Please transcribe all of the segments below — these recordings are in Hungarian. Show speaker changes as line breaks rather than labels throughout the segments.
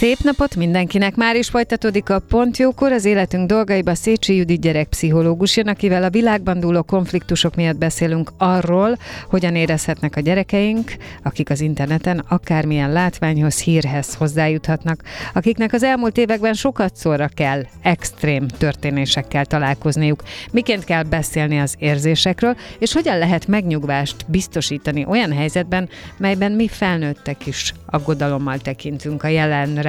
Szép napot mindenkinek! Már is folytatódik a Pont Jókor, az életünk dolgaiba Szécsi Judit gyerekpszichológus jön, akivel a világban dúló konfliktusok miatt beszélünk arról, hogyan érezhetnek a gyerekeink, akik az interneten akármilyen látványhoz, hírhez hozzájuthatnak, akiknek az elmúlt években sokat szóra kell extrém történésekkel találkozniuk. Miként kell beszélni az érzésekről, és hogyan lehet megnyugvást biztosítani olyan helyzetben, melyben mi felnőttek is aggodalommal tekintünk a jelenre,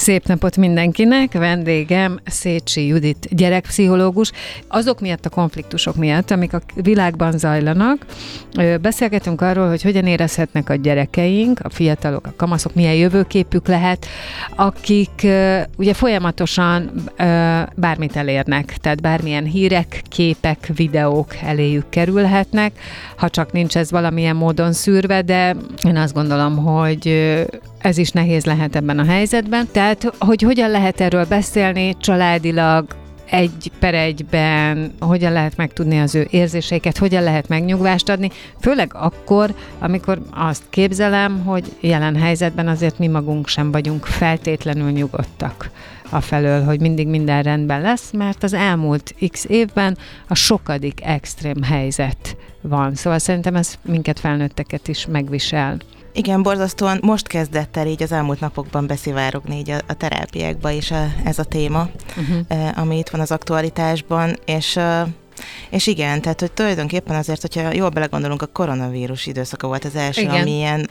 Szép napot mindenkinek! Vendégem Szécsi Judit gyerekpszichológus. Azok miatt a konfliktusok miatt, amik a világban zajlanak, beszélgetünk arról, hogy hogyan érezhetnek a gyerekeink, a fiatalok, a kamaszok, milyen jövőképük lehet, akik ugye folyamatosan bármit elérnek, tehát bármilyen hírek, képek, videók eléjük kerülhetnek, ha csak nincs ez valamilyen módon szűrve, de én azt gondolom, hogy ez is nehéz lehet ebben a helyzetben. Tehát, hogy hogyan lehet erről beszélni családilag, egy per egyben, hogyan lehet megtudni az ő érzéseiket, hogyan lehet megnyugvást adni, főleg akkor, amikor azt képzelem, hogy jelen helyzetben azért mi magunk sem vagyunk feltétlenül nyugodtak a felől, hogy mindig minden rendben lesz, mert az elmúlt x évben a sokadik extrém helyzet van. Szóval szerintem ez minket felnőtteket is megvisel.
Igen, borzasztóan most kezdett el így az elmúlt napokban beszivárogni így a, a terápiákba is a, ez a téma, uh-huh. ami itt van az aktualitásban, és és igen, tehát hogy tulajdonképpen azért, hogyha jól belegondolunk, a koronavírus időszaka volt az első, igen. ami ilyen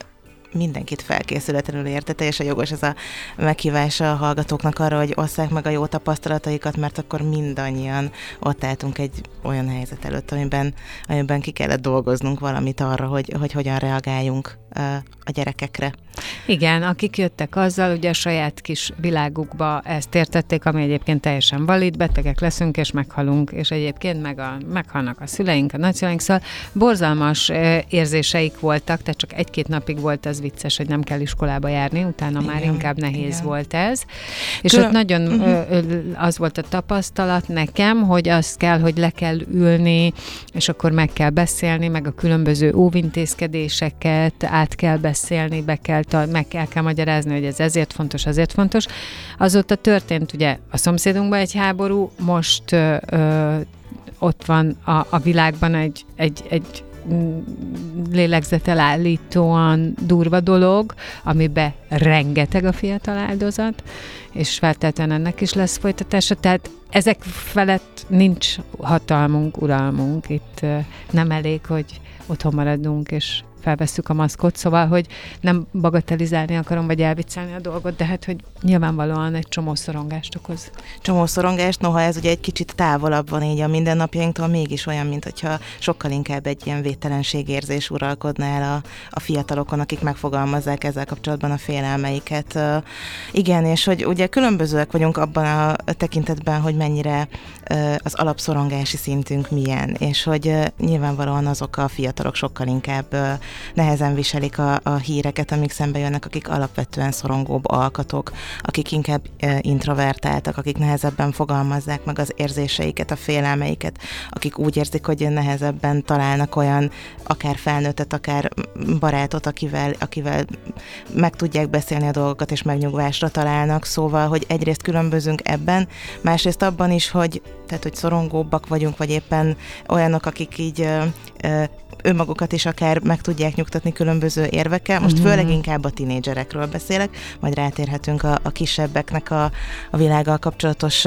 mindenkit felkészületlenül érte, teljesen jogos ez a meghívás a hallgatóknak arra, hogy osszák meg a jó tapasztalataikat, mert akkor mindannyian ott álltunk egy olyan helyzet előtt, amiben, amiben ki kellett dolgoznunk valamit arra, hogy, hogy hogyan reagáljunk a gyerekekre.
Igen, akik jöttek azzal, ugye a saját kis világukba ezt értették, ami egyébként teljesen valid, betegek leszünk és meghalunk, és egyébként meg a, meghalnak a szüleink, a nagyszüleink, szóval borzalmas érzéseik voltak, tehát csak egy-két napig volt az vicces, hogy nem kell iskolába járni, utána igen, már inkább nehéz igen. volt ez. És Külön... ott nagyon uh-huh. az volt a tapasztalat nekem, hogy azt kell, hogy le kell ülni, és akkor meg kell beszélni, meg a különböző óvintézkedéseket át kell beszélni, be kell meg kell, kell magyarázni, hogy ez ezért fontos, azért fontos. Azóta történt ugye a szomszédunkban egy háború, most ö, ott van a, a világban egy, egy, egy lélegzetelállítóan durva dolog, amiben rengeteg a fiatal áldozat, és feltétlenül ennek is lesz folytatása. Tehát ezek felett nincs hatalmunk, uralmunk. Itt nem elég, hogy otthon maradunk, és felvesszük a maszkot, szóval, hogy nem bagatelizálni akarom, vagy elviccelni a dolgot, de hát, hogy nyilvánvalóan egy csomó szorongást okoz.
Csomó szorongást, noha ez ugye egy kicsit távolabb van így a mindennapjainktól, mégis olyan, mint hogyha sokkal inkább egy ilyen védtelenségérzés uralkodna el a, a fiatalokon, akik megfogalmazzák ezzel kapcsolatban a félelmeiket. Igen, és hogy ugye különbözőek vagyunk abban a tekintetben, hogy mennyire az alapszorongási szintünk milyen, és hogy nyilvánvalóan azok a fiatalok sokkal inkább nehezen viselik a, a híreket, amik szembe jönnek, akik alapvetően szorongóbb alkatok, akik inkább introvertáltak, akik nehezebben fogalmazzák meg az érzéseiket, a félelmeiket, akik úgy érzik, hogy nehezebben találnak olyan akár felnőttet, akár barátot, akivel, akivel meg tudják beszélni a dolgokat, és megnyugvásra találnak. Szóval, hogy egyrészt különbözünk ebben, másrészt abban is, hogy tehát, hogy szorongóbbak vagyunk, vagy éppen olyanok, akik így ö, ö, önmagukat is akár meg tudják nyugtatni különböző érvekkel. Most uh-huh. főleg inkább a tinédzserekről beszélek, majd rátérhetünk a, a kisebbeknek a, a világgal kapcsolatos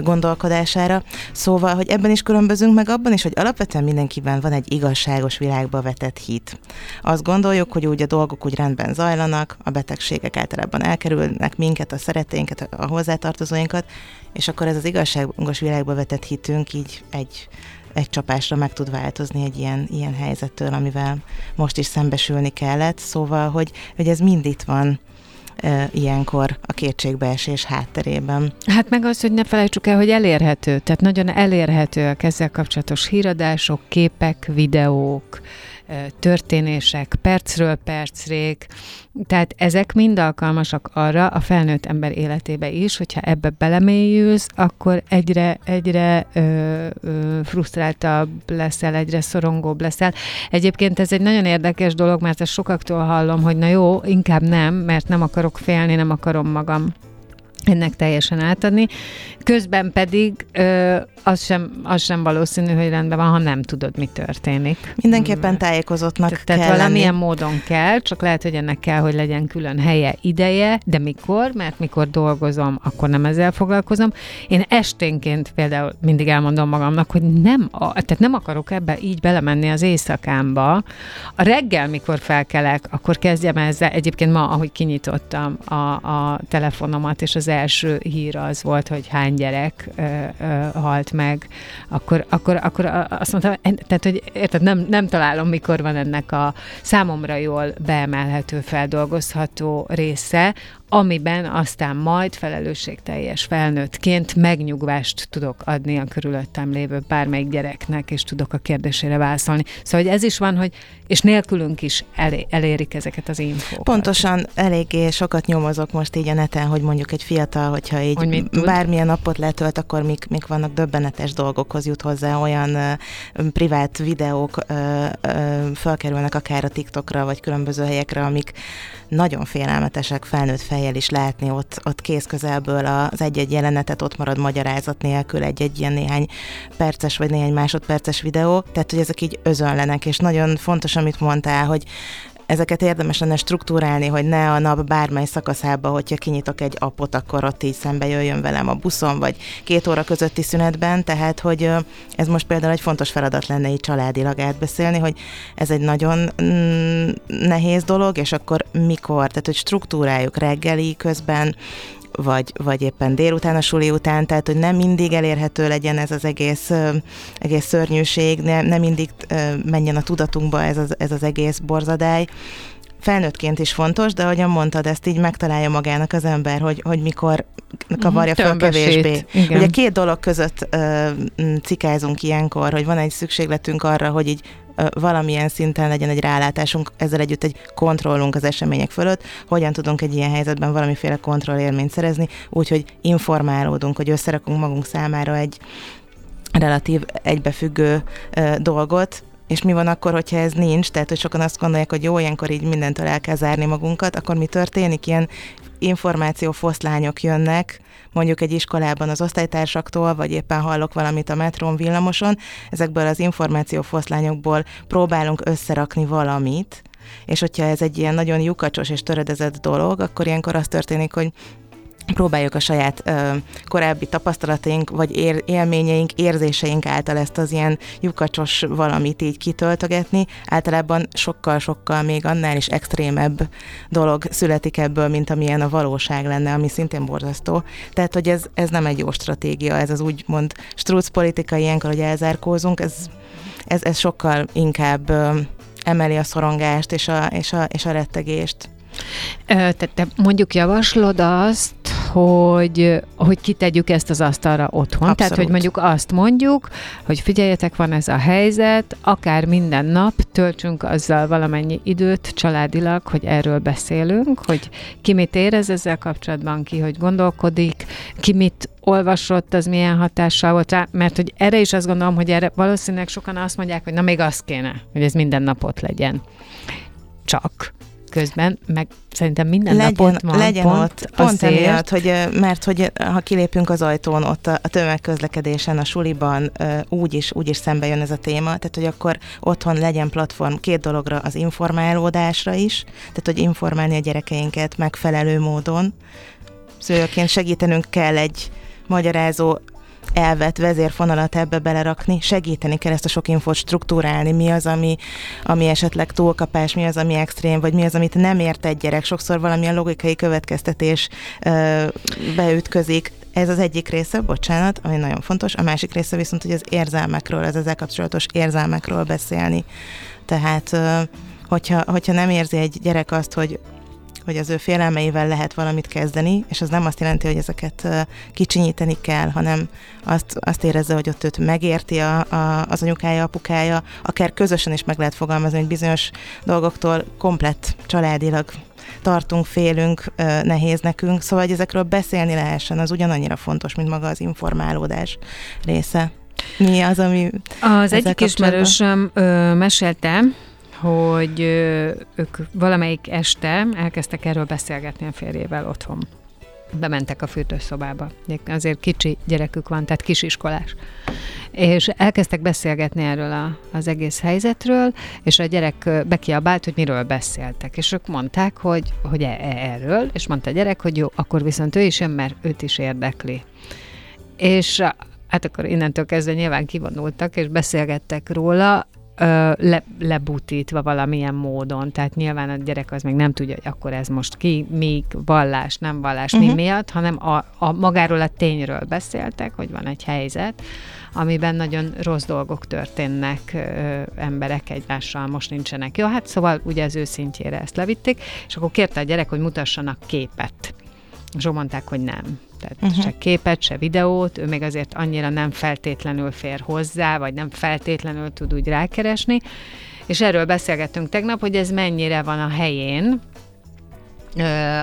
gondolkodására. Szóval, hogy ebben is különbözünk, meg abban is, hogy alapvetően mindenkiben van egy igazságos világba vetett hit. Azt gondoljuk, hogy úgy a dolgok úgy rendben zajlanak, a betegségek általában elkerülnek minket, a szereténket, a hozzátartozóinkat, és akkor ez az igazságos világba vetett hitünk így egy egy csapásra meg tud változni egy ilyen, ilyen helyzettől, amivel most is szembesülni kellett. Szóval, hogy, hogy ez mind itt van ilyenkor a kétségbeesés hátterében.
Hát meg az, hogy ne felejtsük el, hogy elérhető, tehát nagyon elérhetőek ezzel kapcsolatos híradások, képek, videók, történések, percről percrék, tehát ezek mind alkalmasak arra a felnőtt ember életébe is, hogyha ebbe belemélyülsz, akkor egyre, egyre ö, ö, frusztráltabb leszel, egyre szorongóbb leszel. Egyébként ez egy nagyon érdekes dolog, mert ezt sokaktól hallom, hogy na jó, inkább nem, mert nem akarok félni, nem akarom magam ennek teljesen átadni. Közben pedig ö, az, sem, az sem valószínű, hogy rendben van, ha nem tudod, mi történik.
Mindenképpen tájékozottnak Te,
Tehát
kell
valamilyen
lenni.
módon kell, csak lehet, hogy ennek kell, hogy legyen külön helye, ideje, de mikor, mert mikor dolgozom, akkor nem ezzel foglalkozom. Én esténként például mindig elmondom magamnak, hogy nem, a, tehát nem akarok ebbe így belemenni az éjszakámba. A reggel, mikor felkelek, akkor kezdjem ezzel. Egyébként ma, ahogy kinyitottam a, a telefonomat, és az első hír az volt, hogy hány gyerek ö, ö, halt meg, akkor, akkor, akkor azt mondtam, tehát, hogy érted, nem, nem találom, mikor van ennek a számomra jól beemelhető, feldolgozható része, amiben aztán majd felelősségteljes felnőttként megnyugvást tudok adni a körülöttem lévő bármelyik gyereknek, és tudok a kérdésére válaszolni. Szóval, hogy ez is van, hogy és nélkülünk is elé, elérik ezeket az infókat.
Pontosan eléggé sokat nyomozok most így a neten, hogy mondjuk egy fiatal, hogyha így
hogy
bármilyen napot letölt, akkor mik, mik vannak döbbenetes dolgokhoz jut hozzá, olyan uh, privát videók uh, uh, felkerülnek akár a TikTokra, vagy különböző helyekre, amik nagyon félelmetesek felnőtt fejjel is látni ott, ott kész közelből az egy-egy jelenetet, ott marad magyarázat nélkül egy-egy ilyen néhány perces vagy néhány másodperces videó, tehát hogy ezek így özönlenek, és nagyon fontos, amit mondtál, hogy ezeket érdemes lenne struktúrálni, hogy ne a nap bármely szakaszába, hogyha kinyitok egy apot, akkor ott így szembe jöjjön velem a buszon, vagy két óra közötti szünetben, tehát hogy ez most például egy fontos feladat lenne így családilag átbeszélni, hogy ez egy nagyon mm, nehéz dolog, és akkor mikor, tehát hogy struktúráljuk reggeli közben, vagy, vagy éppen délután a suli után, tehát hogy nem mindig elérhető legyen ez az egész, egész szörnyűség, nem, nem mindig menjen a tudatunkba ez az, ez az egész borzadály, felnőttként is fontos, de ahogyan mondtad, ezt így megtalálja magának az ember, hogy, hogy mikor kavarja fel kevésbé. Igen. Ugye két dolog között uh, cikázunk ilyenkor, hogy van egy szükségletünk arra, hogy így valamilyen szinten legyen egy rálátásunk, ezzel együtt egy kontrollunk az események fölött, hogyan tudunk egy ilyen helyzetben valamiféle kontrollélményt szerezni, úgyhogy informálódunk, hogy összerakunk magunk számára egy relatív egybefüggő uh, dolgot, és mi van akkor, hogyha ez nincs, tehát hogy sokan azt gondolják, hogy jó, ilyenkor így mindentől el kell zárni magunkat, akkor mi történik? Ilyen információfoszlányok jönnek, mondjuk egy iskolában az osztálytársaktól, vagy éppen hallok valamit a metrón, villamoson, ezekből az információfoszlányokból próbálunk összerakni valamit, és hogyha ez egy ilyen nagyon lyukacsos és töredezett dolog, akkor ilyenkor az történik, hogy próbáljuk a saját ö, korábbi tapasztalataink, vagy ér, élményeink, érzéseink által ezt az ilyen lyukacsos valamit így kitöltögetni. Általában sokkal-sokkal még annál is extrémebb dolog születik ebből, mint amilyen a valóság lenne, ami szintén borzasztó. Tehát, hogy ez, ez nem egy jó stratégia, ez az úgymond struc politika ilyenkor, hogy elzárkózunk, ez, ez, ez sokkal inkább ö, emeli a szorongást és a, és a, és a rettegést.
Te, te mondjuk javaslod azt, hogy, hogy kitegyük ezt az asztalra otthon. Abszolút. Tehát, hogy mondjuk azt mondjuk, hogy figyeljetek, van ez a helyzet, akár minden nap töltsünk azzal valamennyi időt családilag, hogy erről beszélünk, hogy ki mit érez ezzel kapcsolatban, ki hogy gondolkodik, ki mit olvasott, az milyen hatással volt rá, mert hogy erre is azt gondolom, hogy erre valószínűleg sokan azt mondják, hogy na még az kéne, hogy ez minden napot legyen. Csak közben, meg szerintem minden legyen, nap ott van.
Legyen pont ott, pont azért. emiatt, hogy, mert hogy ha kilépünk az ajtón, ott a, a tömegközlekedésen, a suliban úgy is, úgy is szembe jön ez a téma, tehát hogy akkor otthon legyen platform két dologra, az informálódásra is, tehát hogy informálni a gyerekeinket megfelelő módon, szülőként segítenünk kell egy magyarázó elvet, vezérfonalat ebbe belerakni, segíteni kell ezt a sok infót struktúrálni, mi az, ami, ami esetleg túlkapás, mi az, ami extrém, vagy mi az, amit nem ért egy gyerek. Sokszor valamilyen logikai következtetés ö, beütközik, ez az egyik része, bocsánat, ami nagyon fontos. A másik része viszont, hogy az érzelmekről, ez ezzel kapcsolatos érzelmekről beszélni. Tehát, hogyha, hogyha nem érzi egy gyerek azt, hogy hogy az ő félelmeivel lehet valamit kezdeni, és az nem azt jelenti, hogy ezeket kicsinyíteni kell, hanem azt, azt érezze, hogy ott őt megérti a, a, az anyukája, apukája, akár közösen is meg lehet fogalmazni, hogy bizonyos dolgoktól komplett családilag tartunk, félünk, nehéz nekünk, szóval hogy ezekről beszélni lehessen, az ugyanannyira fontos, mint maga az informálódás része. Mi az, ami
Az egyik ismerősöm mesélte, hogy ők valamelyik este elkezdtek erről beszélgetni a férjével otthon. Bementek a fürdőszobába. Azért kicsi gyerekük van, tehát kisiskolás. És elkezdtek beszélgetni erről a, az egész helyzetről, és a gyerek bekiabált, hogy miről beszéltek. És ők mondták, hogy, hogy e, e, erről, és mondta a gyerek, hogy jó, akkor viszont ő is jön, mert őt is érdekli. És hát akkor innentől kezdve nyilván kivonultak, és beszélgettek róla, le, lebutítva valamilyen módon. Tehát nyilván a gyerek az még nem tudja, hogy akkor ez most ki, még vallás, nem vallás, uh-huh. mi mhm. miatt, hanem a, a magáról a tényről beszéltek, hogy van egy helyzet, amiben nagyon rossz dolgok történnek, ö, emberek egymással most nincsenek. Jó, hát szóval ugye az ő szintjére ezt levitték, és akkor kérte a gyerek, hogy mutassanak képet. És mondták, hogy nem. Tehát uh-huh. se képet, se videót, ő még azért annyira nem feltétlenül fér hozzá, vagy nem feltétlenül tud úgy rákeresni. És erről beszélgettünk tegnap, hogy ez mennyire van a helyén,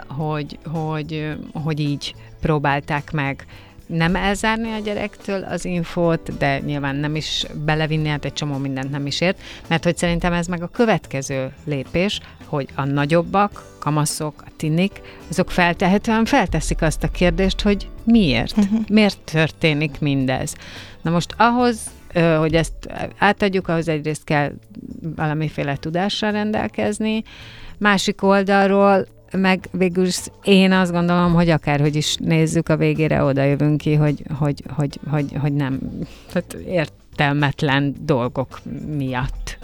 hogy, hogy, hogy így próbálták meg nem elzárni a gyerektől az infót, de nyilván nem is belevinni, hát egy csomó mindent nem is ért, mert hogy szerintem ez meg a következő lépés, hogy a nagyobbak, kamaszok, a tinik, azok feltehetően felteszik azt a kérdést, hogy miért? Uh-huh. Miért történik mindez? Na most ahhoz, hogy ezt átadjuk, ahhoz egyrészt kell valamiféle tudással rendelkezni, másik oldalról meg végül is én azt gondolom, hogy akárhogy is nézzük, a végére oda jövünk ki, hogy, hogy, hogy, hogy, hogy nem, tehát értelmetlen dolgok miatt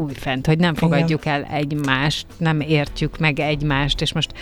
újfent, hogy nem fogadjuk el egymást, nem értjük meg egymást, és most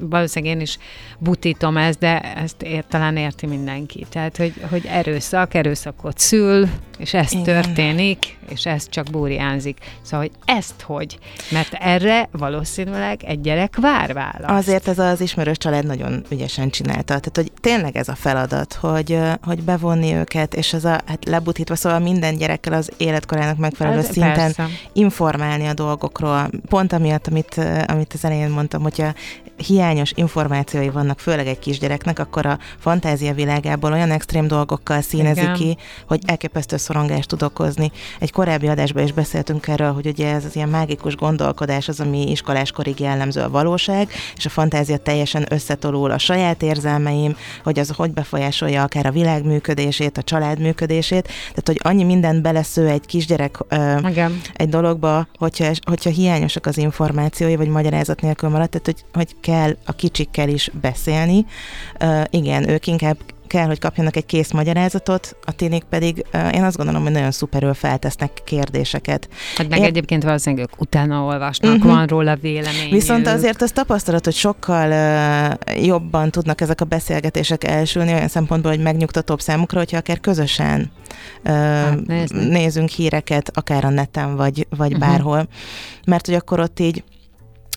valószínűleg én is butítom ezt, de ezt ér, talán érti mindenki. Tehát, hogy, hogy erőszak, erőszakot szül, és ez Igen. történik, és ez csak búriánzik. Szóval, hogy ezt hogy? Mert erre valószínűleg egy gyerek vár választ.
Azért ez az ismerős család nagyon ügyesen csinálta. Tehát, hogy tényleg ez a feladat, hogy, hogy bevonni őket, és az a, hát lebutítva, szóval minden gyerekkel az életkorának megfelelő ez szinten persze. Informálni a dolgokról. Pont amiatt, amit, amit az elején mondtam, hogyha hiányos információi vannak, főleg egy kisgyereknek, akkor a fantázia világából olyan extrém dolgokkal színezi Igen. ki, hogy elképesztő szorongást tud okozni. Egy korábbi adásban is beszéltünk erről, hogy ugye ez az ilyen mágikus gondolkodás az, ami iskoláskorig jellemző a valóság, és a fantázia teljesen összetolul a saját érzelmeim, hogy az hogy befolyásolja akár a világ működését, a család működését, tehát hogy annyi mindent belesző egy kisgyerek ö, Igen. egy dologba, hogyha, hogyha hiányosak az információi, vagy magyarázat nélkül maradt, tehát hogy, hogy kell a kicsikkel is beszélni. Uh, igen, ők inkább kell, hogy kapjanak egy kész magyarázatot, a tinik pedig én azt gondolom, hogy nagyon szuperül feltesznek kérdéseket.
Hát meg én... egyébként valószínűleg ők utána olvasnak, uh-huh. van róla vélemény.
Viszont azért az tapasztalat, hogy sokkal uh, jobban tudnak ezek a beszélgetések elsülni olyan szempontból, hogy megnyugtatóbb számukra, hogyha akár közösen uh, hát, nézünk híreket, akár a neten, vagy, vagy uh-huh. bárhol. Mert hogy akkor ott így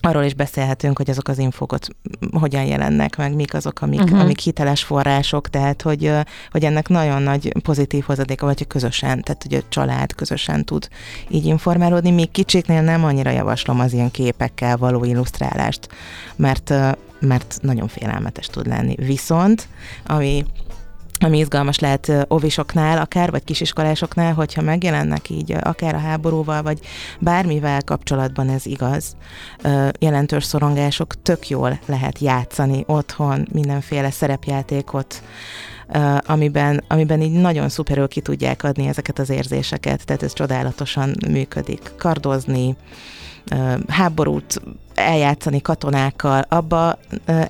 arról is beszélhetünk, hogy azok az infók ott hogyan jelennek meg, mik azok, amik, uh-huh. amik hiteles források, tehát hogy, hogy ennek nagyon nagy pozitív hozadéka, vagy hogy közösen, tehát hogy a család közösen tud így informálódni. Még kicsiknél nem annyira javaslom az ilyen képekkel való illusztrálást, mert, mert nagyon félelmetes tud lenni. Viszont, ami ami izgalmas lehet ovisoknál, akár, vagy kisiskolásoknál, hogyha megjelennek így akár a háborúval, vagy bármivel kapcsolatban ez igaz, jelentős szorongások tök jól lehet játszani otthon, mindenféle szerepjátékot, amiben, amiben így nagyon szuperül ki tudják adni ezeket az érzéseket, tehát ez csodálatosan működik. Kardozni, háborút eljátszani katonákkal, abba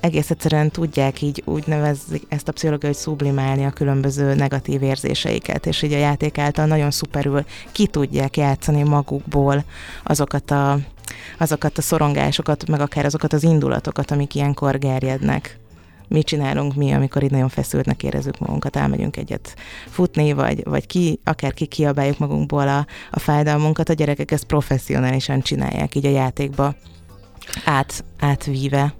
egész egyszerűen tudják így úgy nevezik ezt a pszichológiai, hogy sublimálni a különböző negatív érzéseiket, és így a játék által nagyon szuperül ki tudják játszani magukból azokat a, azokat a szorongásokat, meg akár azokat az indulatokat, amik ilyenkor gerjednek mit csinálunk mi, amikor itt nagyon feszültnek érezzük magunkat, elmegyünk egyet futni, vagy, vagy ki, akár ki kiabáljuk magunkból a, a fájdalmunkat, a gyerekek ezt professzionálisan csinálják így a játékba át, átvíve.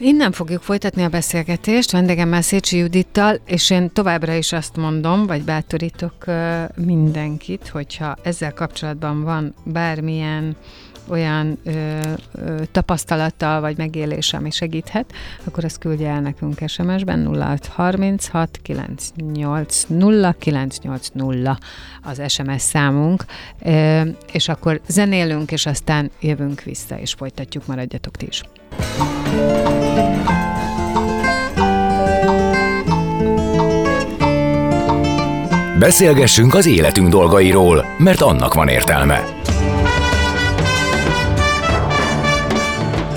Innen fogjuk folytatni a beszélgetést vendégemmel Szécsi Judittal, és én továbbra is azt mondom, vagy bátorítok mindenkit, hogyha ezzel kapcsolatban van bármilyen olyan ö, ö, tapasztalattal vagy megélése, ami segíthet, akkor ezt küldje el nekünk SMS-ben 0636 980 980 az SMS számunk, ö, és akkor zenélünk, és aztán jövünk vissza, és folytatjuk, maradjatok ti is.
Beszélgessünk az életünk dolgairól, mert annak van értelme.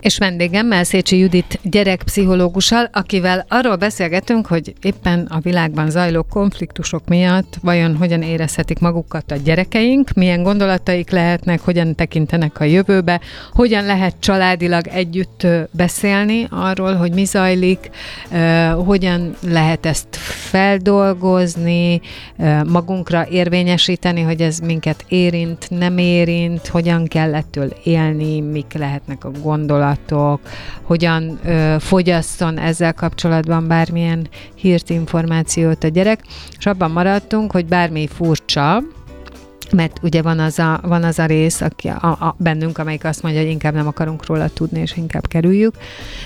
És vendégemmel Szécsi Judit gyerekpszichológussal, akivel arról beszélgetünk, hogy éppen a világban zajló konfliktusok miatt vajon hogyan érezhetik magukat a gyerekeink, milyen gondolataik lehetnek, hogyan tekintenek a jövőbe, hogyan lehet családilag együtt beszélni arról, hogy mi zajlik, hogyan lehet ezt feldolgozni, magunkra érvényesíteni, hogy ez minket érint, nem érint, hogyan kell ettől élni, mik lehetnek a gondolatok, gondolatok, hogyan ö, fogyasszon ezzel kapcsolatban bármilyen hírt, információt a gyerek, és abban maradtunk, hogy bármi furcsa, mert ugye van az a, van az a rész aki a, a, bennünk, amelyik azt mondja, hogy inkább nem akarunk róla tudni, és inkább kerüljük.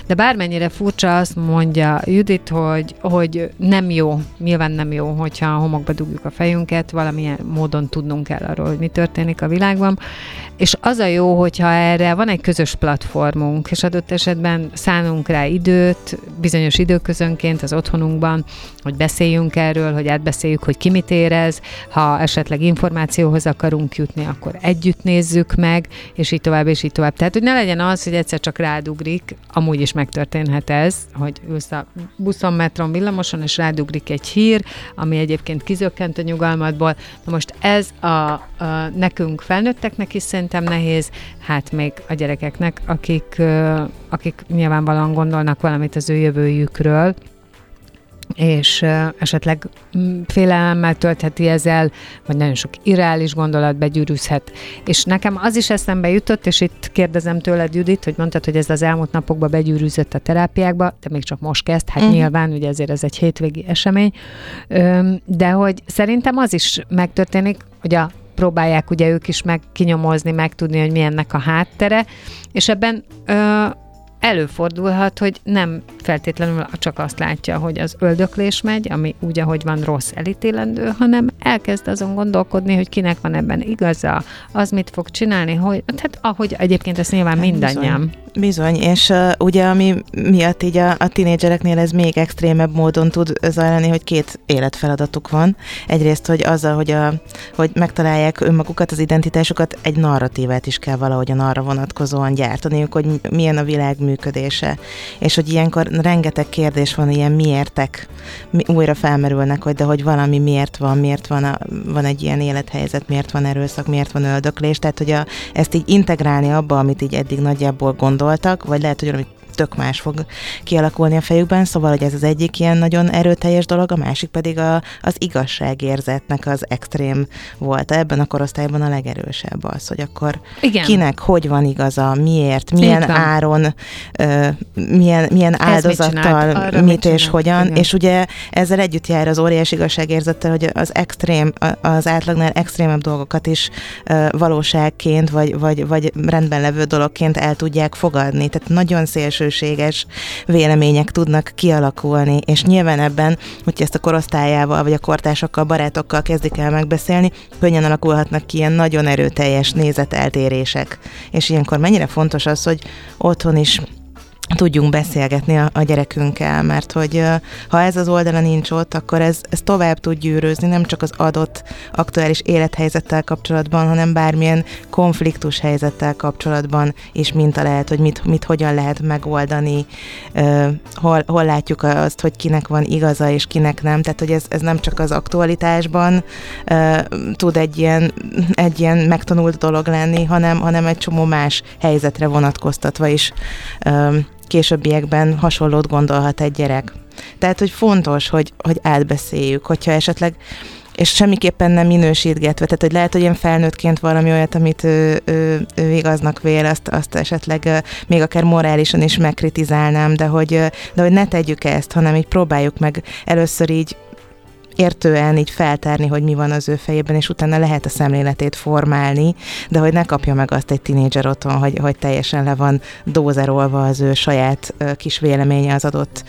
De bármennyire furcsa, azt mondja Judit, hogy, hogy nem jó, nyilván nem jó, hogyha a homokba dugjuk a fejünket, valamilyen módon tudnunk kell arról, hogy mi történik a világban. És az a jó, hogyha erre van egy közös platformunk, és adott esetben szánunk rá időt, bizonyos időközönként az otthonunkban, hogy beszéljünk erről, hogy átbeszéljük, hogy ki mit érez, ha esetleg információ hoz akarunk jutni, akkor együtt nézzük meg, és így tovább, és így tovább. Tehát, hogy ne legyen az, hogy egyszer csak rádugrik, amúgy is megtörténhet ez, hogy ülsz a buszon, metron, villamoson, és rádugrik egy hír, ami egyébként kizökkent a nyugalmadból. Na most ez a, a nekünk felnőtteknek is szerintem nehéz, hát még a gyerekeknek, akik, akik nyilvánvalóan gondolnak valamit az ő jövőjükről, és esetleg mm, félelemmel töltheti ezzel, vagy nagyon sok irreális gondolat begyűrűzhet. És nekem az is eszembe jutott, és itt kérdezem tőled, Judit, hogy mondtad, hogy ez az elmúlt napokban begyűrűzött a terápiákba, de még csak most kezd, hát uh-huh. nyilván, ugye ezért ez egy hétvégi esemény, de hogy szerintem az is megtörténik, hogy a próbálják ugye ők is meg kinyomozni, megtudni, hogy milyennek a háttere, és ebben ö, előfordulhat, hogy nem feltétlenül csak azt látja, hogy az öldöklés megy, ami úgy, ahogy van rossz elítélendő, hanem elkezd azon gondolkodni, hogy kinek van ebben igaza, az mit fog csinálni, hogy, hát ahogy egyébként ezt nyilván hát mindannyian.
Bizony. Bizony, és uh, ugye ami miatt így a, a tinédzsereknél ez még extrémebb módon tud zajlani, hogy két életfeladatuk van. Egyrészt, hogy azzal, hogy, a, hogy megtalálják önmagukat, az identitásukat, egy narratívát is kell valahogyan arra vonatkozóan gyártaniuk, hogy milyen a világ működése. És hogy ilyenkor rengeteg kérdés van, ilyen miértek mi, újra felmerülnek, hogy de hogy valami miért van, miért van, a, van egy ilyen élethelyzet, miért van erőszak, miért van öldöklés, tehát hogy a, ezt így integrálni abba, amit így eddig nagyjából gondoltak, vagy lehet, hogy valami tök más fog kialakulni a fejükben, szóval hogy ez az egyik ilyen nagyon erőteljes dolog, a másik pedig a, az igazságérzetnek az extrém volt. Ebben a korosztályban a legerősebb az, hogy akkor Igen. kinek hogy van igaza, miért, milyen áron, ö, milyen, milyen áldozattal, mit, mit és hogyan, Igen. és ugye ezzel együtt jár az óriási igazságérzettel, hogy az extrém, az átlagnál extrémebb dolgokat is ö, valóságként, vagy, vagy, vagy rendben levő dologként el tudják fogadni. Tehát nagyon szélső szélsőséges vélemények tudnak kialakulni, és nyilván ebben, hogyha ezt a korosztályával, vagy a kortársakkal, barátokkal kezdik el megbeszélni, könnyen alakulhatnak ki ilyen nagyon erőteljes nézeteltérések. És ilyenkor mennyire fontos az, hogy otthon is tudjunk beszélgetni a, a gyerekünkkel, mert hogy ha ez az oldala nincs ott, akkor ez, ez tovább tud gyűrőzni, nem csak az adott aktuális élethelyzettel kapcsolatban, hanem bármilyen konfliktus helyzettel kapcsolatban is minta lehet, hogy mit, mit hogyan lehet megoldani, hol, hol látjuk azt, hogy kinek van igaza és kinek nem, tehát hogy ez, ez nem csak az aktualitásban tud egy ilyen, egy ilyen megtanult dolog lenni, hanem, hanem egy csomó más helyzetre vonatkoztatva is későbbiekben hasonlót gondolhat egy gyerek. Tehát, hogy fontos, hogy, hogy átbeszéljük, hogyha esetleg és semmiképpen nem minősítgetve, tehát hogy lehet, hogy én felnőttként valami olyat, amit ő, ő, ő igaznak vél, azt, azt esetleg még akár morálisan is megkritizálnám, de hogy, de hogy ne tegyük ezt, hanem így próbáljuk meg először így értően így feltárni, hogy mi van az ő fejében, és utána lehet a szemléletét formálni, de hogy ne kapja meg azt egy tinédzser otthon, hogy, hogy teljesen le van dózerolva az ő saját kis véleménye az adott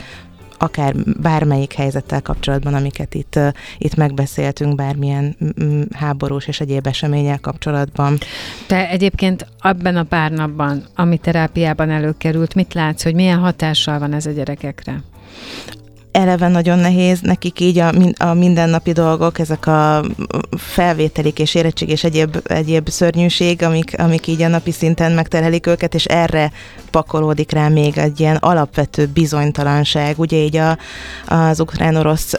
akár bármelyik helyzettel kapcsolatban, amiket itt, itt megbeszéltünk, bármilyen háborús és egyéb eseményel kapcsolatban.
Te egyébként abban a pár napban, ami terápiában előkerült, mit látsz, hogy milyen hatással van ez a gyerekekre?
Eleve nagyon nehéz nekik így a, a mindennapi dolgok, ezek a felvételik és érettség és egyéb, egyéb szörnyűség, amik, amik így a napi szinten megterhelik őket, és erre pakolódik rá még egy ilyen alapvető bizonytalanság. Ugye így a, az ukrán-orosz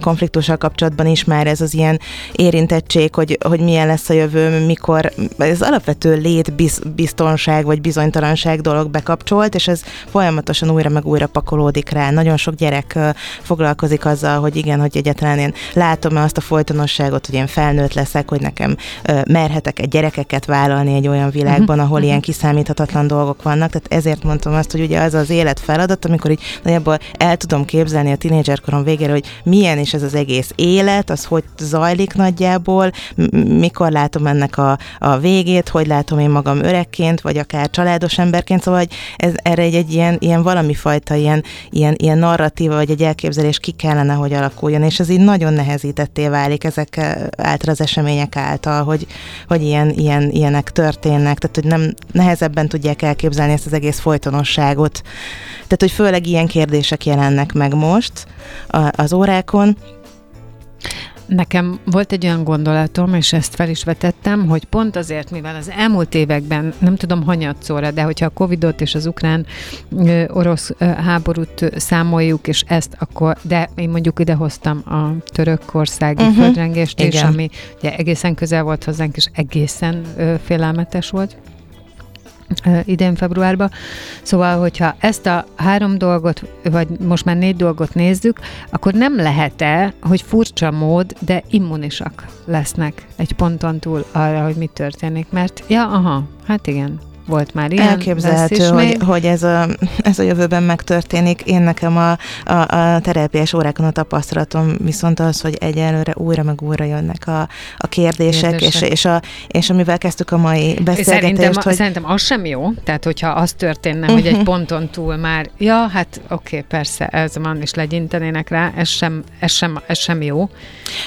konfliktussal kapcsolatban is már ez az ilyen érintettség, hogy, hogy milyen lesz a jövő, mikor ez alapvető létbiztonság vagy bizonytalanság dolog bekapcsolt, és ez folyamatosan újra meg újra pakolódik rá. Nagyon sok gyerek foglalkozik azzal, hogy igen, hogy egyáltalán én látom-e azt a folytonosságot, hogy én felnőtt leszek, hogy nekem merhetek egy gyerekeket vállalni egy olyan világban, ahol ilyen kiszámíthatatlan dolgok vannak. Tehát ezért mondtam azt, hogy ugye az az élet feladat, amikor így nagyjából el tudom képzelni a tinédzserkorom végére, hogy milyen is ez az egész élet, az hogy zajlik nagyjából, mikor látom ennek a, a végét, hogy látom én magam öregként, vagy akár családos emberként, szóval hogy ez, erre egy, egy ilyen, ilyen valami fajta ilyen, ilyen, ilyen narratív narratíva vagy egy elképzelés ki kellene, hogy alakuljon, és ez így nagyon nehezítetté válik ezek által az események által, hogy, hogy ilyen, ilyen, ilyenek történnek, tehát hogy nem nehezebben tudják elképzelni ezt az egész folytonosságot. Tehát, hogy főleg ilyen kérdések jelennek meg most az órákon,
Nekem volt egy olyan gondolatom, és ezt fel is vetettem, hogy pont azért, mivel az elmúlt években, nem tudom hanyatszóra, de hogyha a Covidot és az ukrán-orosz háborút számoljuk, és ezt akkor, de én mondjuk idehoztam a törökországi uh-huh. földrengést is, ami ugye egészen közel volt hozzánk, és egészen félelmetes volt idén februárban. Szóval, hogyha ezt a három dolgot, vagy most már négy dolgot nézzük, akkor nem lehet-e, hogy furcsa mód, de immunisak lesznek egy ponton túl arra, hogy mi történik. Mert, ja, aha, hát igen, volt már ilyen.
Elképzelhető, hogy, hogy ez, a, ez a jövőben megtörténik. Én nekem a, a, a terápiás órákon a tapasztalatom viszont az, hogy egyelőre újra meg újra jönnek a, a kérdések, és, és, a, és amivel kezdtük a mai beszélgetést.
Szerintem,
hogy...
szerintem az sem jó, tehát hogyha az történne, uh-huh. hogy egy mhm. ponton túl már, ja, hát oké, okay, persze, ez van, és legyintenének rá, ez sem, ez sem, ez sem jó.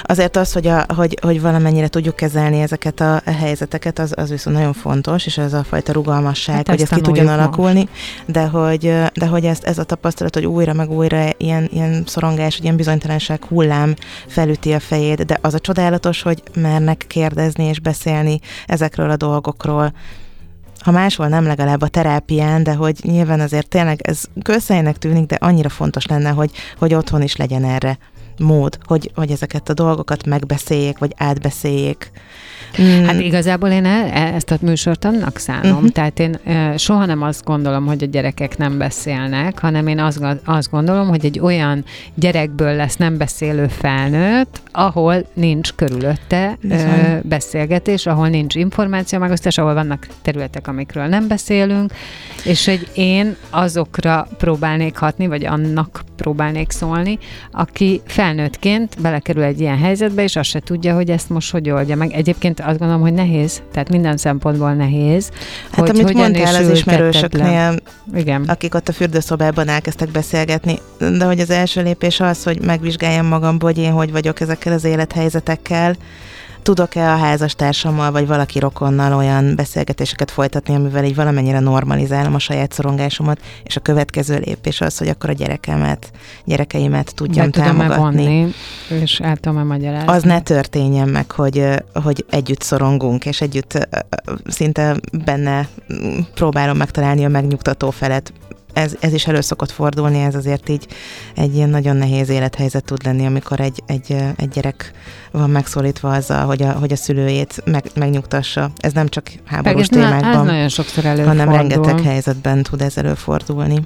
Azért az, hogy, a, hogy, hogy valamennyire tudjuk kezelni ezeket a, helyzeteket, az, az viszont nagyon fontos, és ez a fajta rugalmas rugalmasság, hát hogy ez ki tudjon alakulni, de hogy, de hogy ezt, ez a tapasztalat, hogy újra meg újra ilyen, ilyen szorongás, ilyen bizonytalanság hullám felüti a fejét, de az a csodálatos, hogy mernek kérdezni és beszélni ezekről a dolgokról ha máshol nem legalább a terápián, de hogy nyilván azért tényleg ez közhelynek tűnik, de annyira fontos lenne, hogy, hogy otthon is legyen erre mód, hogy, hogy ezeket a dolgokat megbeszéljék, vagy átbeszéljék.
Mm. Hát igazából én e, e, ezt a műsort annak szánom. Uh-huh. Tehát én e, soha nem azt gondolom, hogy a gyerekek nem beszélnek, hanem én azt, azt gondolom, hogy egy olyan gyerekből lesz nem beszélő felnőtt, ahol nincs körülötte e, beszélgetés, ahol nincs információ megosztás, ahol vannak területek, amikről nem beszélünk, és hogy én azokra próbálnék hatni, vagy annak próbálnék szólni, aki felnőttként belekerül egy ilyen helyzetbe, és azt se tudja, hogy ezt most hogy oldja meg. Egyébként azt gondolom, hogy nehéz, tehát minden szempontból nehéz.
Hát hogy amit mondtál az ismerősöknél, Igen. akik ott a fürdőszobában elkezdtek beszélgetni, de hogy az első lépés az, hogy megvizsgáljam magamból, hogy én hogy vagyok ezekkel az élethelyzetekkel, tudok-e a házastársammal vagy valaki rokonnal olyan beszélgetéseket folytatni, amivel így valamennyire normalizálom a saját szorongásomat, és a következő lépés az, hogy akkor a gyerekemet, gyerekeimet tudjam Be támogatni. Vonni,
és el tudom magyarázni.
Az ne történjen meg, hogy, hogy együtt szorongunk, és együtt szinte benne próbálom megtalálni a megnyugtató felet, ez, ez is elő szokott fordulni, ez azért így egy ilyen nagyon nehéz élethelyzet tud lenni, amikor egy, egy, egy gyerek van megszólítva azzal, hogy a, hogy a szülőjét meg, megnyugtassa. Ez nem csak háborús Meg témákban, ez
nagyon sokszor előfordul.
hanem rengeteg helyzetben tud ez előfordulni.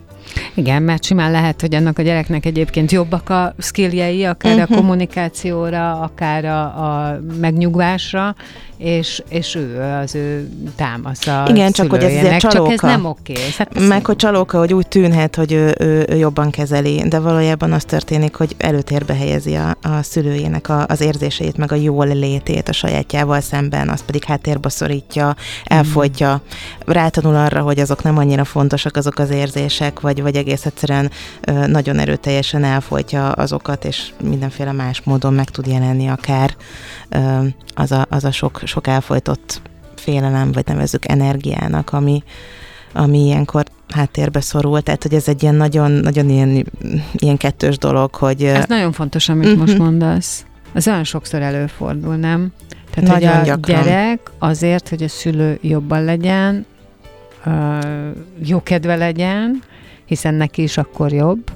Igen, mert simán lehet, hogy annak a gyereknek egyébként jobbak a skilljei, akár uh-huh. a mhm. kommunikációra, akár a, a megnyugvásra, és, és ő az ő támasz a
Igen, csak hogy ez azért
csalóka. Csak ez nem oké.
Hát Meg hogy csalóka, hogy úgy tűnhet, hogy ő, ő, ő jobban kezeli, de valójában az történik, hogy előtérbe helyezi a, a szülőjének a, az érzéseit, meg a jól létét a sajátjával szemben, az pedig háttérbe szorítja, elfogyja, rátanul arra, hogy azok nem annyira fontosak azok az érzések, vagy, vagy egész egyszerűen nagyon erőteljesen elfogyja azokat, és mindenféle más módon meg tud jelenni akár az, a, az a sok, sok elfolytott félelem, vagy nevezzük energiának, ami, ami ilyenkor háttérbe szorul, tehát hogy ez egy ilyen nagyon, nagyon ilyen, ilyen kettős dolog, hogy...
Ez nagyon fontos, amit uh-huh. most mondasz. Az olyan sokszor előfordul, nem? Tehát, nagyon hogy a gyakran. gyerek azért, hogy a szülő jobban legyen, jó kedve legyen, hiszen neki is akkor jobb,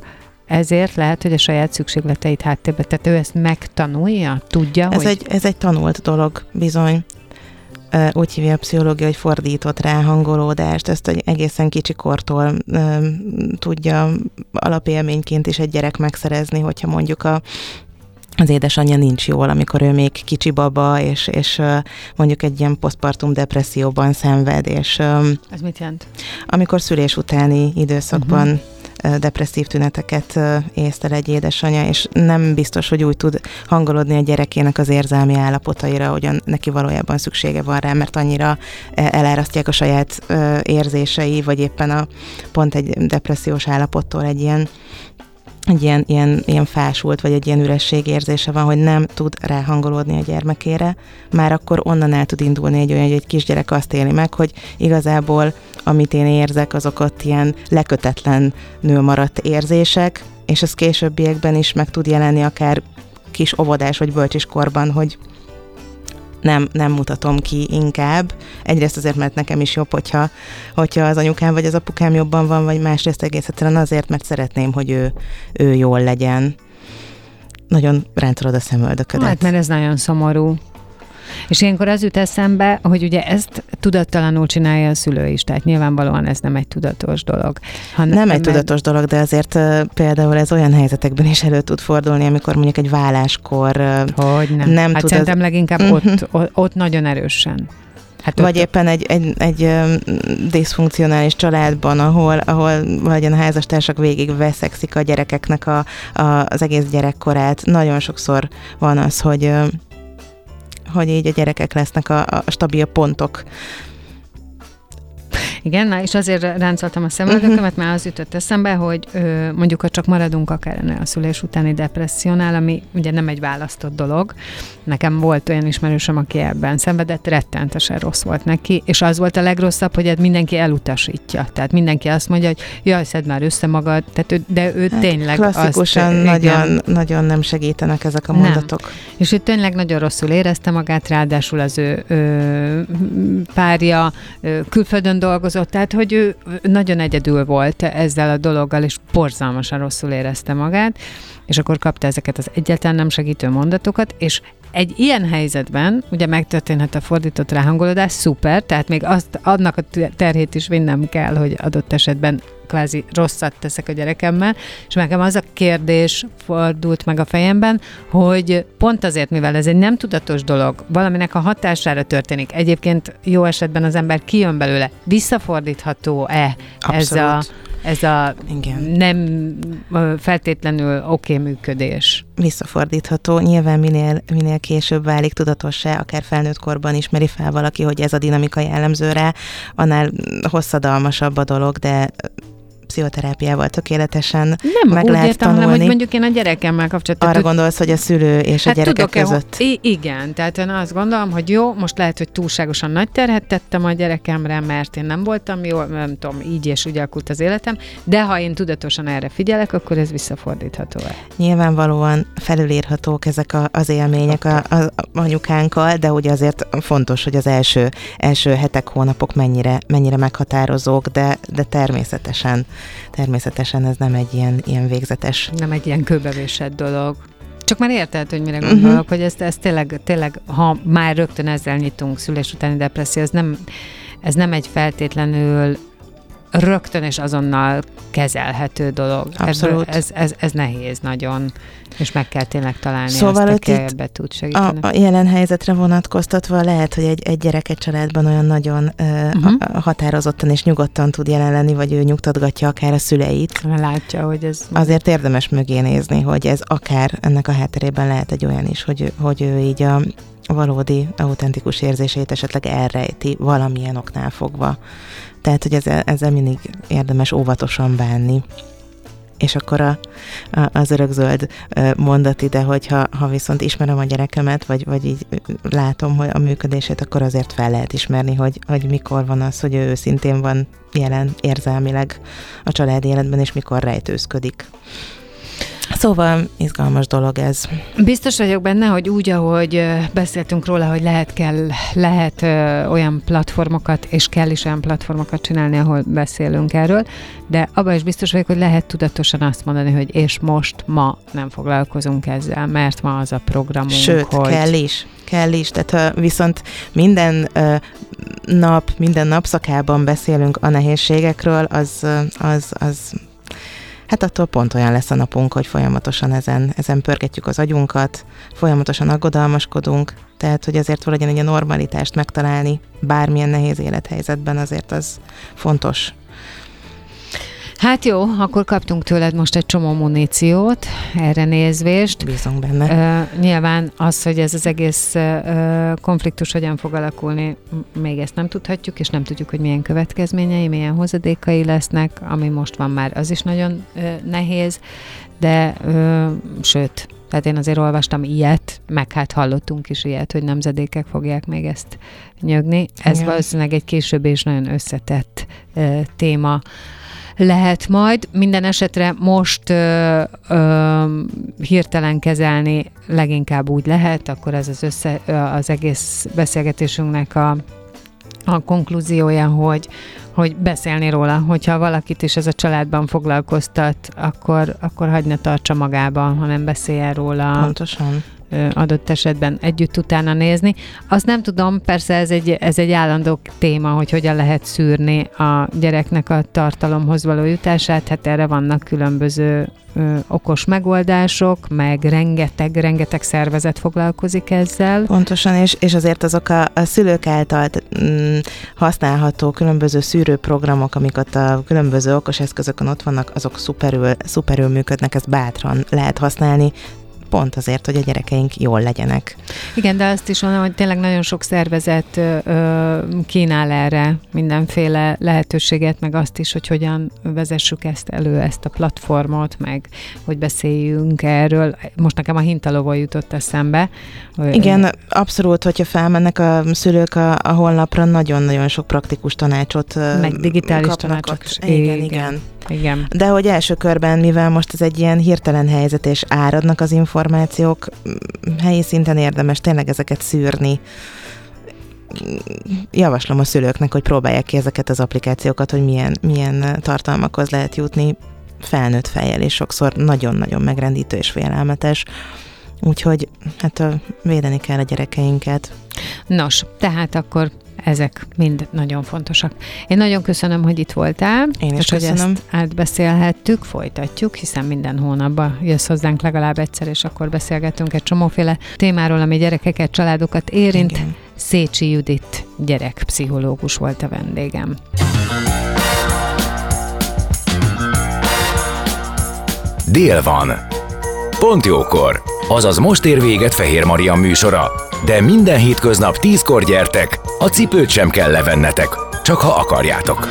ezért lehet, hogy a saját szükségleteit háttérbe, tehát ő ezt megtanulja, tudja,
ez
hogy...
Egy, ez egy tanult dolog, bizony. Úgy hívja a pszichológia, hogy fordított rá hangolódást, ezt egy egészen kicsi kortól tudja alapélményként is egy gyerek megszerezni, hogyha mondjuk a az édesanyja nincs jól, amikor ő még kicsi baba, és, és mondjuk egy ilyen posztpartum depresszióban szenved. És,
Ez mit jelent?
Amikor szülés utáni időszakban uh-huh depresszív tüneteket észtel egy édesanyja, és nem biztos, hogy úgy tud hangolódni a gyerekének az érzelmi állapotaira, hogyan neki valójában szüksége van rá, mert annyira elárasztják a saját érzései, vagy éppen a pont egy depressziós állapottól egy ilyen egy ilyen, ilyen, ilyen fásult, vagy egy ilyen üresség érzése van, hogy nem tud ráhangolódni a gyermekére, már akkor onnan el tud indulni egy olyan, hogy egy kisgyerek azt éli meg, hogy igazából amit én érzek, azok ott ilyen lekötetlen nő maradt érzések, és ez későbbiekben is meg tud jelenni akár kis óvodás vagy bölcsiskorban, hogy nem, nem mutatom ki inkább. Egyrészt azért, mert nekem is jobb, hogyha, hogyha az anyukám vagy az apukám jobban van, vagy másrészt egész egyszerűen azért, mert szeretném, hogy ő, ő jól legyen. Nagyon rántolod a szemöldöködet.
Hát, mert ez nagyon szomorú. És ilyenkor az jut eszembe, hogy ugye ezt tudattalanul csinálja a szülő is, tehát nyilvánvalóan ez nem egy tudatos dolog.
Hanem, nem egy tudatos dolog, de azért például ez olyan helyzetekben is elő tud fordulni, amikor mondjuk egy válláskor
hogy nem. nem hát tud szerintem az... leginkább uh-huh. ott, ott, ott nagyon erősen.
Hát Vagy éppen egy, egy, egy diszfunkcionális családban, ahol, ahol vagy a házastársak végig veszekszik a gyerekeknek a, a, az egész gyerekkorát. Nagyon sokszor van az, hogy hogy így a gyerekek lesznek a, a stabil pontok.
Igen, na, és azért ráncoltam a szemöldökömet, mert az jutott eszembe, hogy ö, mondjuk, ha csak maradunk akár a szülés utáni depressziónál, ami ugye nem egy választott dolog. Nekem volt olyan ismerősöm, aki ebben szenvedett, rettentesen rossz volt neki, és az volt a legrosszabb, hogy hát mindenki elutasítja. Tehát mindenki azt mondja, hogy jaj, szedd már össze magad, tehát ő, de ő hát tényleg
Klasszikusan azt, nagyon, igen, nagyon nem segítenek ezek a mondatok. Nem.
És ő tényleg nagyon rosszul érezte magát, ráadásul az ő, ő párja ő, külföldön dolgozott, tehát hogy ő nagyon egyedül volt ezzel a dologgal, és borzalmasan rosszul érezte magát, és akkor kapta ezeket az egyáltalán nem segítő mondatokat, és egy ilyen helyzetben ugye megtörténhet a fordított ráhangolódás, szuper, tehát még azt, annak a terhét is vinnem kell, hogy adott esetben kvázi rosszat teszek a gyerekemmel, és nekem az a kérdés fordult meg a fejemben, hogy pont azért, mivel ez egy nem tudatos dolog, valaminek a hatására történik, egyébként jó esetben az ember kijön belőle, visszafordítható-e ez a ez a Igen. nem feltétlenül oké okay működés.
Visszafordítható. Nyilván minél, minél később válik tudatossá, akár felnőtt korban ismeri fel valaki, hogy ez a dinamika jellemző rá, annál hosszadalmasabb a dolog, de pszichoterápiával tökéletesen nem, meg úgy lehet értem, tanulni. hanem,
hogy mondjuk én a gyerekemmel kapcsolatban...
Arra tud... gondolsz, hogy a szülő és hát a gyerekek között...
I- igen, tehát én azt gondolom, hogy jó, most lehet, hogy túlságosan nagy terhet tettem a gyerekemre, mert én nem voltam jó, nem tudom, így és úgy alakult az életem, de ha én tudatosan erre figyelek, akkor ez visszafordítható.
Nyilvánvalóan felülírhatók ezek a, az élmények a, a, a anyukánkkal, de ugye azért fontos, hogy az első, első hetek, hónapok mennyire, mennyire meghatározók, de, de természetesen természetesen ez nem egy ilyen, ilyen végzetes.
Nem egy ilyen kőbevésett dolog. Csak már érted, hogy mire gondolok, uh-huh. hogy ez, ez tényleg, tényleg, ha már rögtön ezzel nyitunk szülés utáni depresszió, ez nem, ez nem egy feltétlenül rögtön és azonnal kezelhető dolog.
Abszolút.
Ez, ez, ez nehéz nagyon, és meg kell tényleg találni szóval azt, aki ebbe tud segíteni.
A, a jelen helyzetre vonatkoztatva lehet, hogy egy, egy gyerek egy családban olyan nagyon uh-huh. a, határozottan és nyugodtan tud jelen lenni, vagy ő nyugtatgatja akár a szüleit.
Látja, hogy ez...
Azért érdemes mögé nézni, hogy ez akár ennek a hátterében lehet egy olyan is, hogy, hogy ő így a valódi, autentikus érzéseit esetleg elrejti valamilyen oknál fogva. Tehát, hogy ezzel, ezzel mindig érdemes óvatosan bánni. És akkor a, a, az örökzöld mondat ide, hogy ha, ha viszont ismerem a gyerekemet, vagy, vagy így látom hogy a működését, akkor azért fel lehet ismerni, hogy, hogy mikor van az, hogy ő őszintén van jelen érzelmileg a családi életben, és mikor rejtőzködik. Szóval izgalmas dolog ez.
Biztos vagyok benne, hogy úgy, ahogy beszéltünk róla, hogy lehet, kell, lehet olyan platformokat, és kell is olyan platformokat csinálni, ahol beszélünk erről, de abban is biztos vagyok, hogy lehet tudatosan azt mondani, hogy és most, ma nem foglalkozunk ezzel, mert ma az a programunk,
Sőt,
hogy...
kell is kell is, tehát ha viszont minden uh, nap, minden napszakában beszélünk a nehézségekről, az, az, az hát attól pont olyan lesz a napunk, hogy folyamatosan ezen, ezen pörgetjük az agyunkat, folyamatosan aggodalmaskodunk, tehát hogy azért valahogy egy normalitást megtalálni bármilyen nehéz élethelyzetben azért az fontos.
Hát jó, akkor kaptunk tőled most egy csomó muníciót, erre nézvést.
Bízunk benne.
Uh, nyilván az, hogy ez az egész uh, konfliktus hogyan fog alakulni, még ezt nem tudhatjuk, és nem tudjuk, hogy milyen következményei, milyen hozadékai lesznek, ami most van már, az is nagyon uh, nehéz, de uh, sőt, tehát én azért olvastam ilyet, meg hát hallottunk is ilyet, hogy nemzedékek fogják még ezt nyögni. Ez Igen. valószínűleg egy később és nagyon összetett uh, téma lehet majd. Minden esetre most ö, ö, hirtelen kezelni leginkább úgy lehet, akkor ez az, össze, az egész beszélgetésünknek a, a konklúziója, hogy, hogy beszélni róla, hogyha valakit is ez a családban foglalkoztat, akkor, akkor hagyna tartsa magába, hanem beszéljen róla.
Pontosan
adott esetben együtt utána nézni. Azt nem tudom, persze ez egy, ez egy állandó téma, hogy hogyan lehet szűrni a gyereknek a tartalomhoz való jutását, hát erre vannak különböző ö, okos megoldások, meg rengeteg, rengeteg szervezet foglalkozik ezzel.
Pontosan, és, és azért azok a, a szülők által mm, használható különböző szűrőprogramok, amik ott a különböző okos eszközökön ott vannak, azok szuperül, szuperül működnek, ezt bátran lehet használni, pont azért, hogy a gyerekeink jól legyenek.
Igen, de azt is mondom, hogy tényleg nagyon sok szervezet ö, kínál erre mindenféle lehetőséget, meg azt is, hogy hogyan vezessük ezt elő, ezt a platformot, meg hogy beszéljünk erről. Most nekem a hintalovó jutott eszembe.
Igen, abszolút, hogyha felmennek a szülők a, a honlapra, nagyon-nagyon sok praktikus tanácsot
meg digitális tanácsot.
Ott. Igen, igen. igen.
Igen.
De hogy első körben, mivel most ez egy ilyen hirtelen helyzet, és áradnak az információk, helyi szinten érdemes tényleg ezeket szűrni. Javaslom a szülőknek, hogy próbálják ki ezeket az applikációkat, hogy milyen, milyen tartalmakhoz lehet jutni felnőtt fejjel, és sokszor nagyon-nagyon megrendítő és félelmetes. Úgyhogy hát védeni kell a gyerekeinket.
Nos, tehát akkor ezek mind nagyon fontosak. Én nagyon köszönöm, hogy itt voltál.
Én is
és
köszönöm.
hogy ezt átbeszélhettük, folytatjuk, hiszen minden hónapban jössz hozzánk legalább egyszer, és akkor beszélgetünk egy csomóféle témáról, ami gyerekeket, családokat érint.
Igen.
Szécsi Judit gyerekpszichológus volt a vendégem.
Dél van. Pont jókor. Azaz most ér véget Fehér Maria műsora. De minden hétköznap tízkor gyertek, a cipőt sem kell levennetek, csak ha akarjátok.